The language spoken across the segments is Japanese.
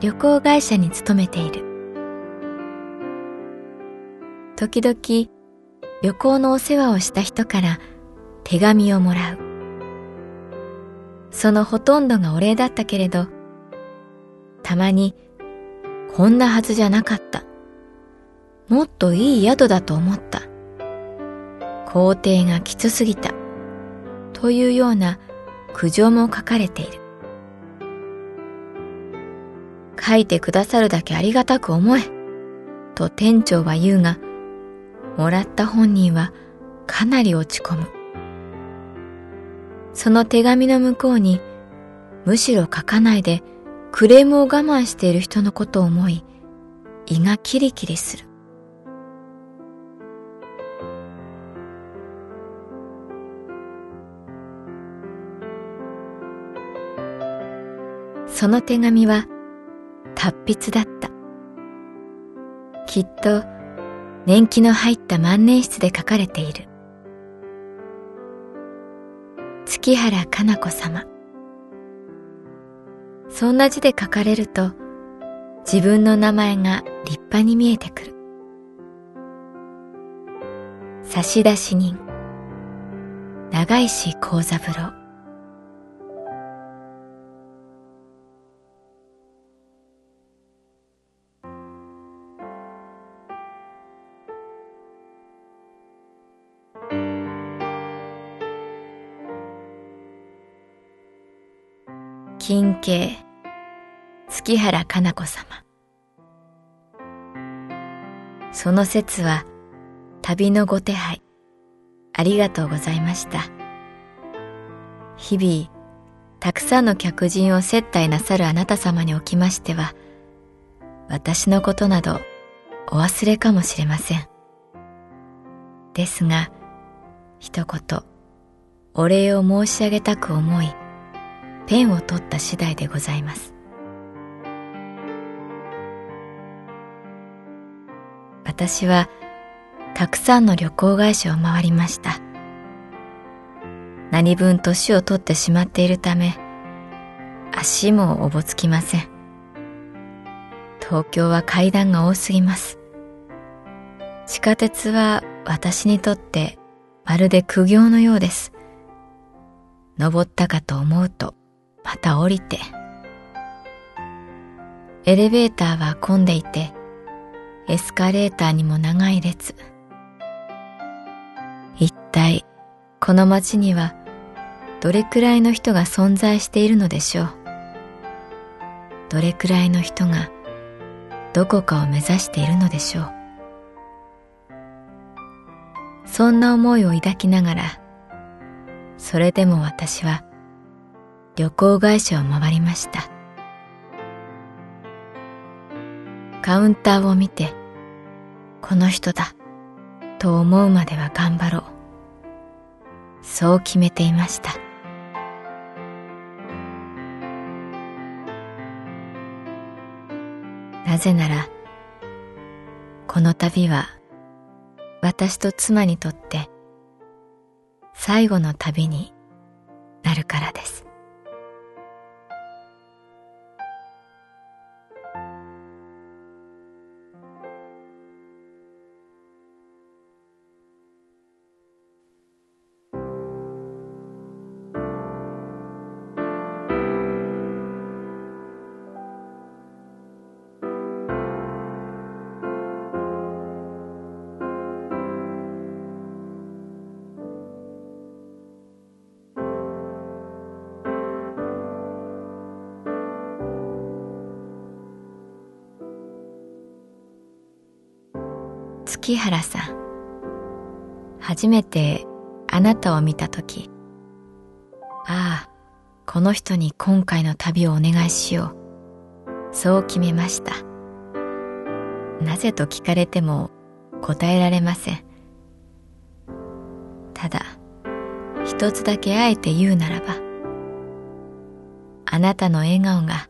旅行会社に勤めている。時々旅行のお世話をした人から手紙をもらう。そのほとんどがお礼だったけれどたまにこんなはずじゃなかった。もっといい宿だと思った。工程がきつすぎた。というような苦情も書かれている。書いてくださるだけありがたく思え、と店長は言うが、もらった本人はかなり落ち込む。その手紙の向こうに、むしろ書かないでクレームを我慢している人のことを思い、胃がキリキリする。その手紙は達筆だった。きっと年季の入った万年筆で書かれている。月原かな子様。そんな字で書かれると自分の名前が立派に見えてくる。差出人長石幸三郎月原かな子様。その説は旅のご手配。ありがとうございました。日々たくさんの客人を接待なさるあなた様におきましては私のことなどお忘れかもしれません。ですが一言お礼を申し上げたく思いペンを取った次第でございます。私はたくさんの旅行会社を回りました。何分年を取ってしまっているため、足もおぼつきません。東京は階段が多すぎます。地下鉄は私にとってまるで苦行のようです。登ったかと思うとまた降りて。エレベーターは混んでいて、エスカレーターにも長い列。一体、この街にはどれくらいの人が存在しているのでしょう？どれくらいの人がどこかを目指しているのでしょう？そんな思いを抱きながら、それでも私は旅行会社を回りました。カウンターを見て、この人だ、と思うまでは頑張ろう。そう決めていました。なぜなら、この旅は私と妻にとって最後の旅になるからです。月原さん。初めてあなたを見た時。ああこの人に今回の旅をお願いしよう。そう決めました。なぜと聞かれても答えられません。ただ一つだけあえて言うならばあなたの笑顔が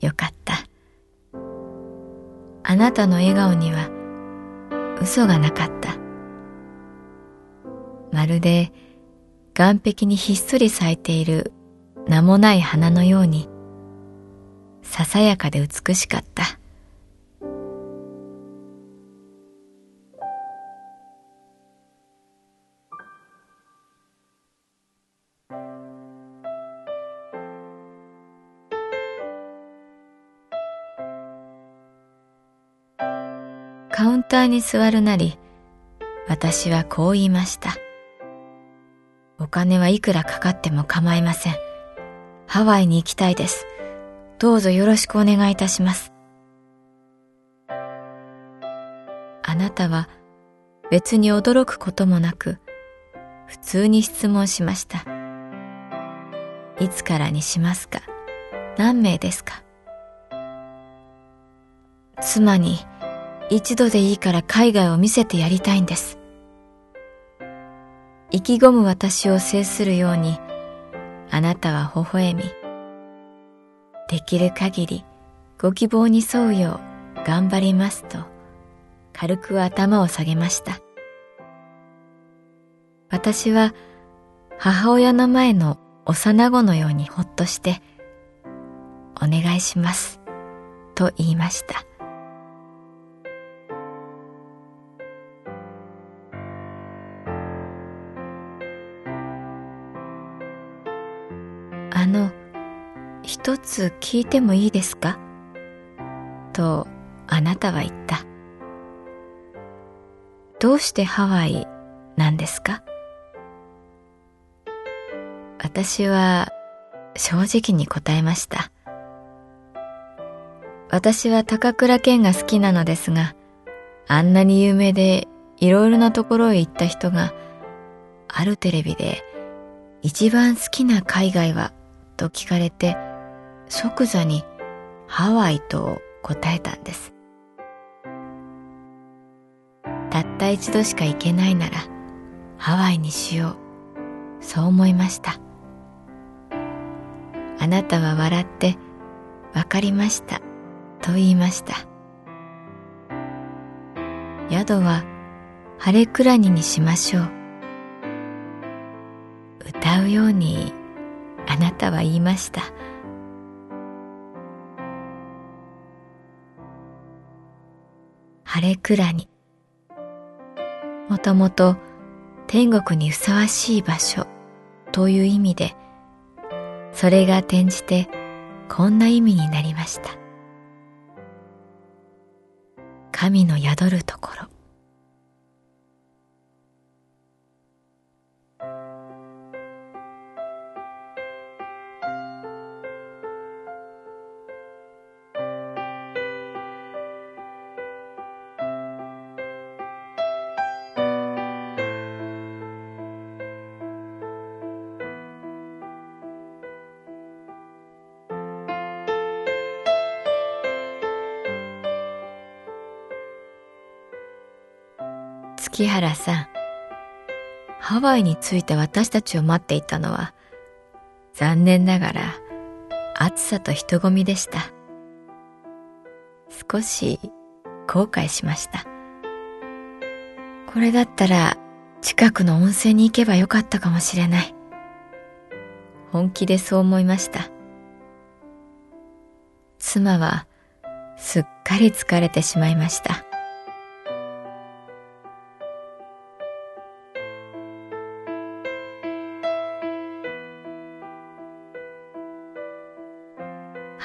よかった。あなたの笑顔には嘘がなかった。まるで岸壁にひっそり咲いている名もない花のように、ささやかで美しかった。カウンターに座るなり、私はこう言いました。お金はいくらかかっても構いません。ハワイに行きたいです。どうぞよろしくお願いいたします。あなたは別に驚くこともなく、普通に質問しました。いつからにしますか？何名ですか？妻に一度でいいから海外を見せてやりたいんです。意気込む私を制するように、あなたは微笑み、できる限りご希望に沿うよう頑張りますと、軽く頭を下げました。私は母親の前の幼子のようにほっとして、お願いします、と言いました。一つ聞いてもいいですか？とあなたは言った。どうしてハワイなんですか？私は正直に答えました。私は高倉健が好きなのですが、あんなに有名でいろいろなところへ行った人が、あるテレビで一番好きな海外は？と聞かれて即座にハワイと答えたんです。たった一度しか行けないならハワイにしよう。そう思いました。あなたは笑ってわかりましたと言いました。宿は晴れくらににしましょう。歌うようにあなたは言いました。晴れくらに。もともと天国にふさわしい場所という意味で、それが転じてこんな意味になりました。神の宿るところ。月原さん、ハワイに着いて私たちを待っていたのは、残念ながら暑さと人混みでした。少し後悔しました。これだったら近くの温泉に行けばよかったかもしれない。本気でそう思いました。妻はすっかり疲れてしまいました。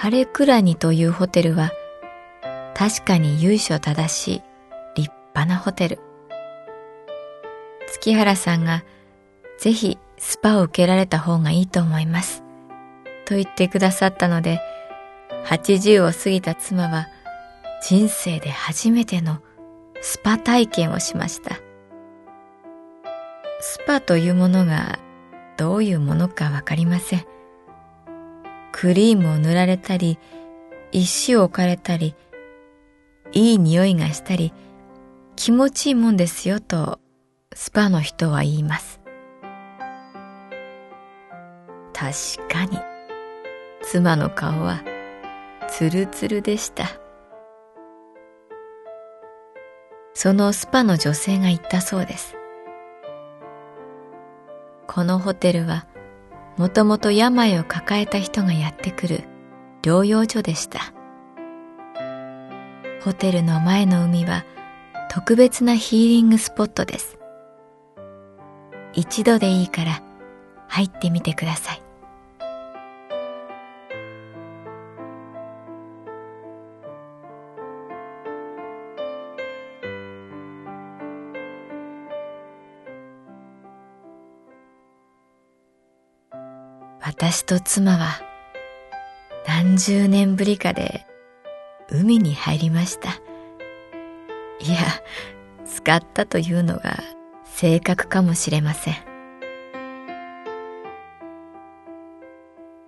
ハレクラニというホテルは確かに由緒正しい立派なホテル。月原さんがぜひスパを受けられた方がいいと思います。と言ってくださったので、80を過ぎた妻は人生で初めてのスパ体験をしました。スパというものがどういうものかわかりません。クリームを塗られたり、石を置かれたり、いい匂いがしたり、気持ちいいもんですよと、スパの人は言います。確かに、妻の顔は、ツルツルでした。そのスパの女性が言ったそうです。このホテルはもともと病を抱えた人がやってくる療養所でした。ホテルの前の海は特別なヒーリングスポットです。一度でいいから入ってみてください。私と妻は何十年ぶりかで海に入りました。いや、使ったというのが正確かもしれません。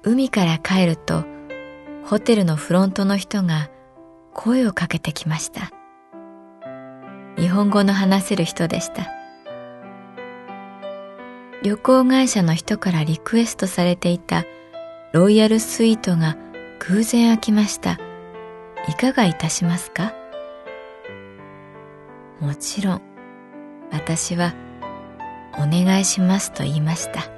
海から帰るとホテルのフロントの人が声をかけてきました。日本語の話せる人でした。旅行会社の人からリクエストされていたロイヤルスイートが偶然開きました。いかがいたしますか？もちろん、私はお願いしますと言いました。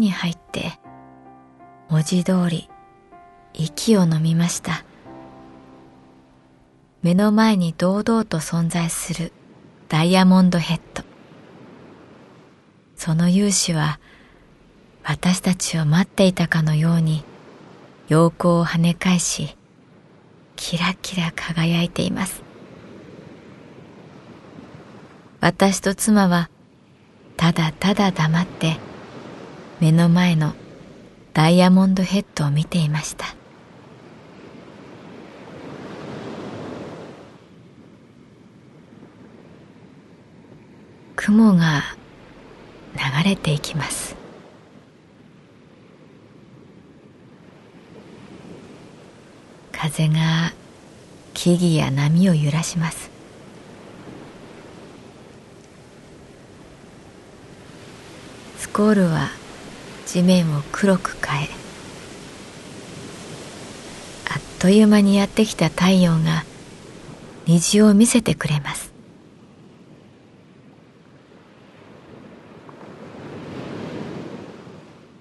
に入って文字通り息を飲みました。目の前に堂々と存在するダイヤモンドヘッド。その勇姿は私たちを待っていたかのように陽光を跳ね返しキラキラ輝いています。私と妻はただただ黙って目の前のダイヤモンドヘッドを見ていました。雲が流れていきます。風が木々や波を揺らします。スコールは地面を黒く変えあっという間にやってきた太陽が虹を見せてくれます。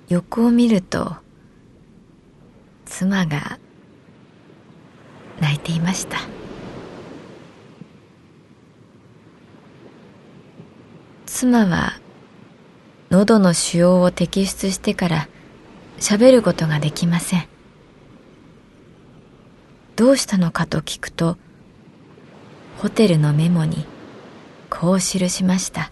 横を見ると妻が泣いていました。妻は喉の腫瘍を摘出してから喋ることができません。どうしたのかと聞くと、ホテルのメモにこう記しました。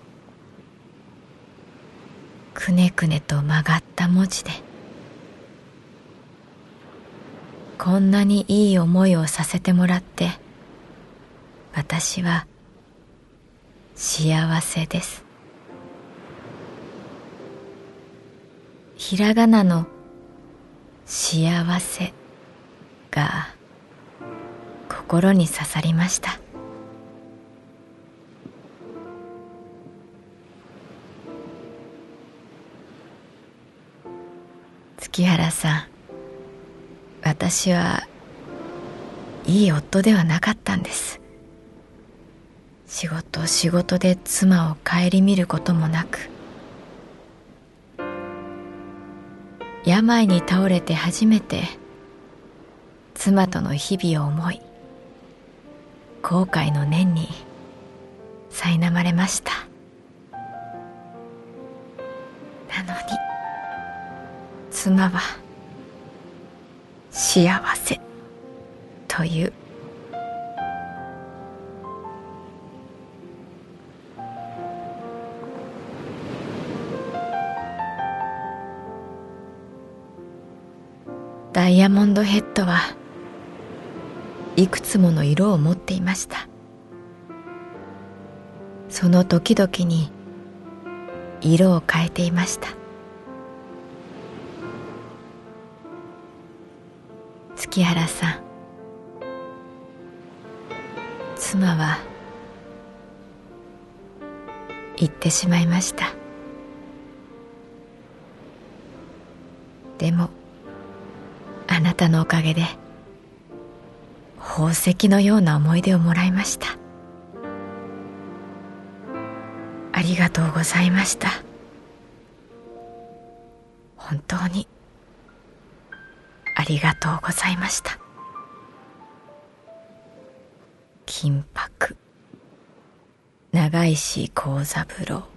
くねくねと曲がった文字で。こんなにいい思いをさせてもらって、私は幸せです。ひらがなの幸せが心に刺さりました。月原さん私はいい夫ではなかったんです。仕事仕事で妻を顧みることもなく病に倒れて初めて妻との日々を思い後悔の念に苛まれました。なのに妻は幸せというダイヤモンドヘッドはいくつもの色を持っていました。その時々に色を変えていました。月原さん妻は言ってしまいました。でもあなたのおかげで宝石のような思い出をもらいました。ありがとうございました。本当にありがとうございました。金箔長石幸三郎。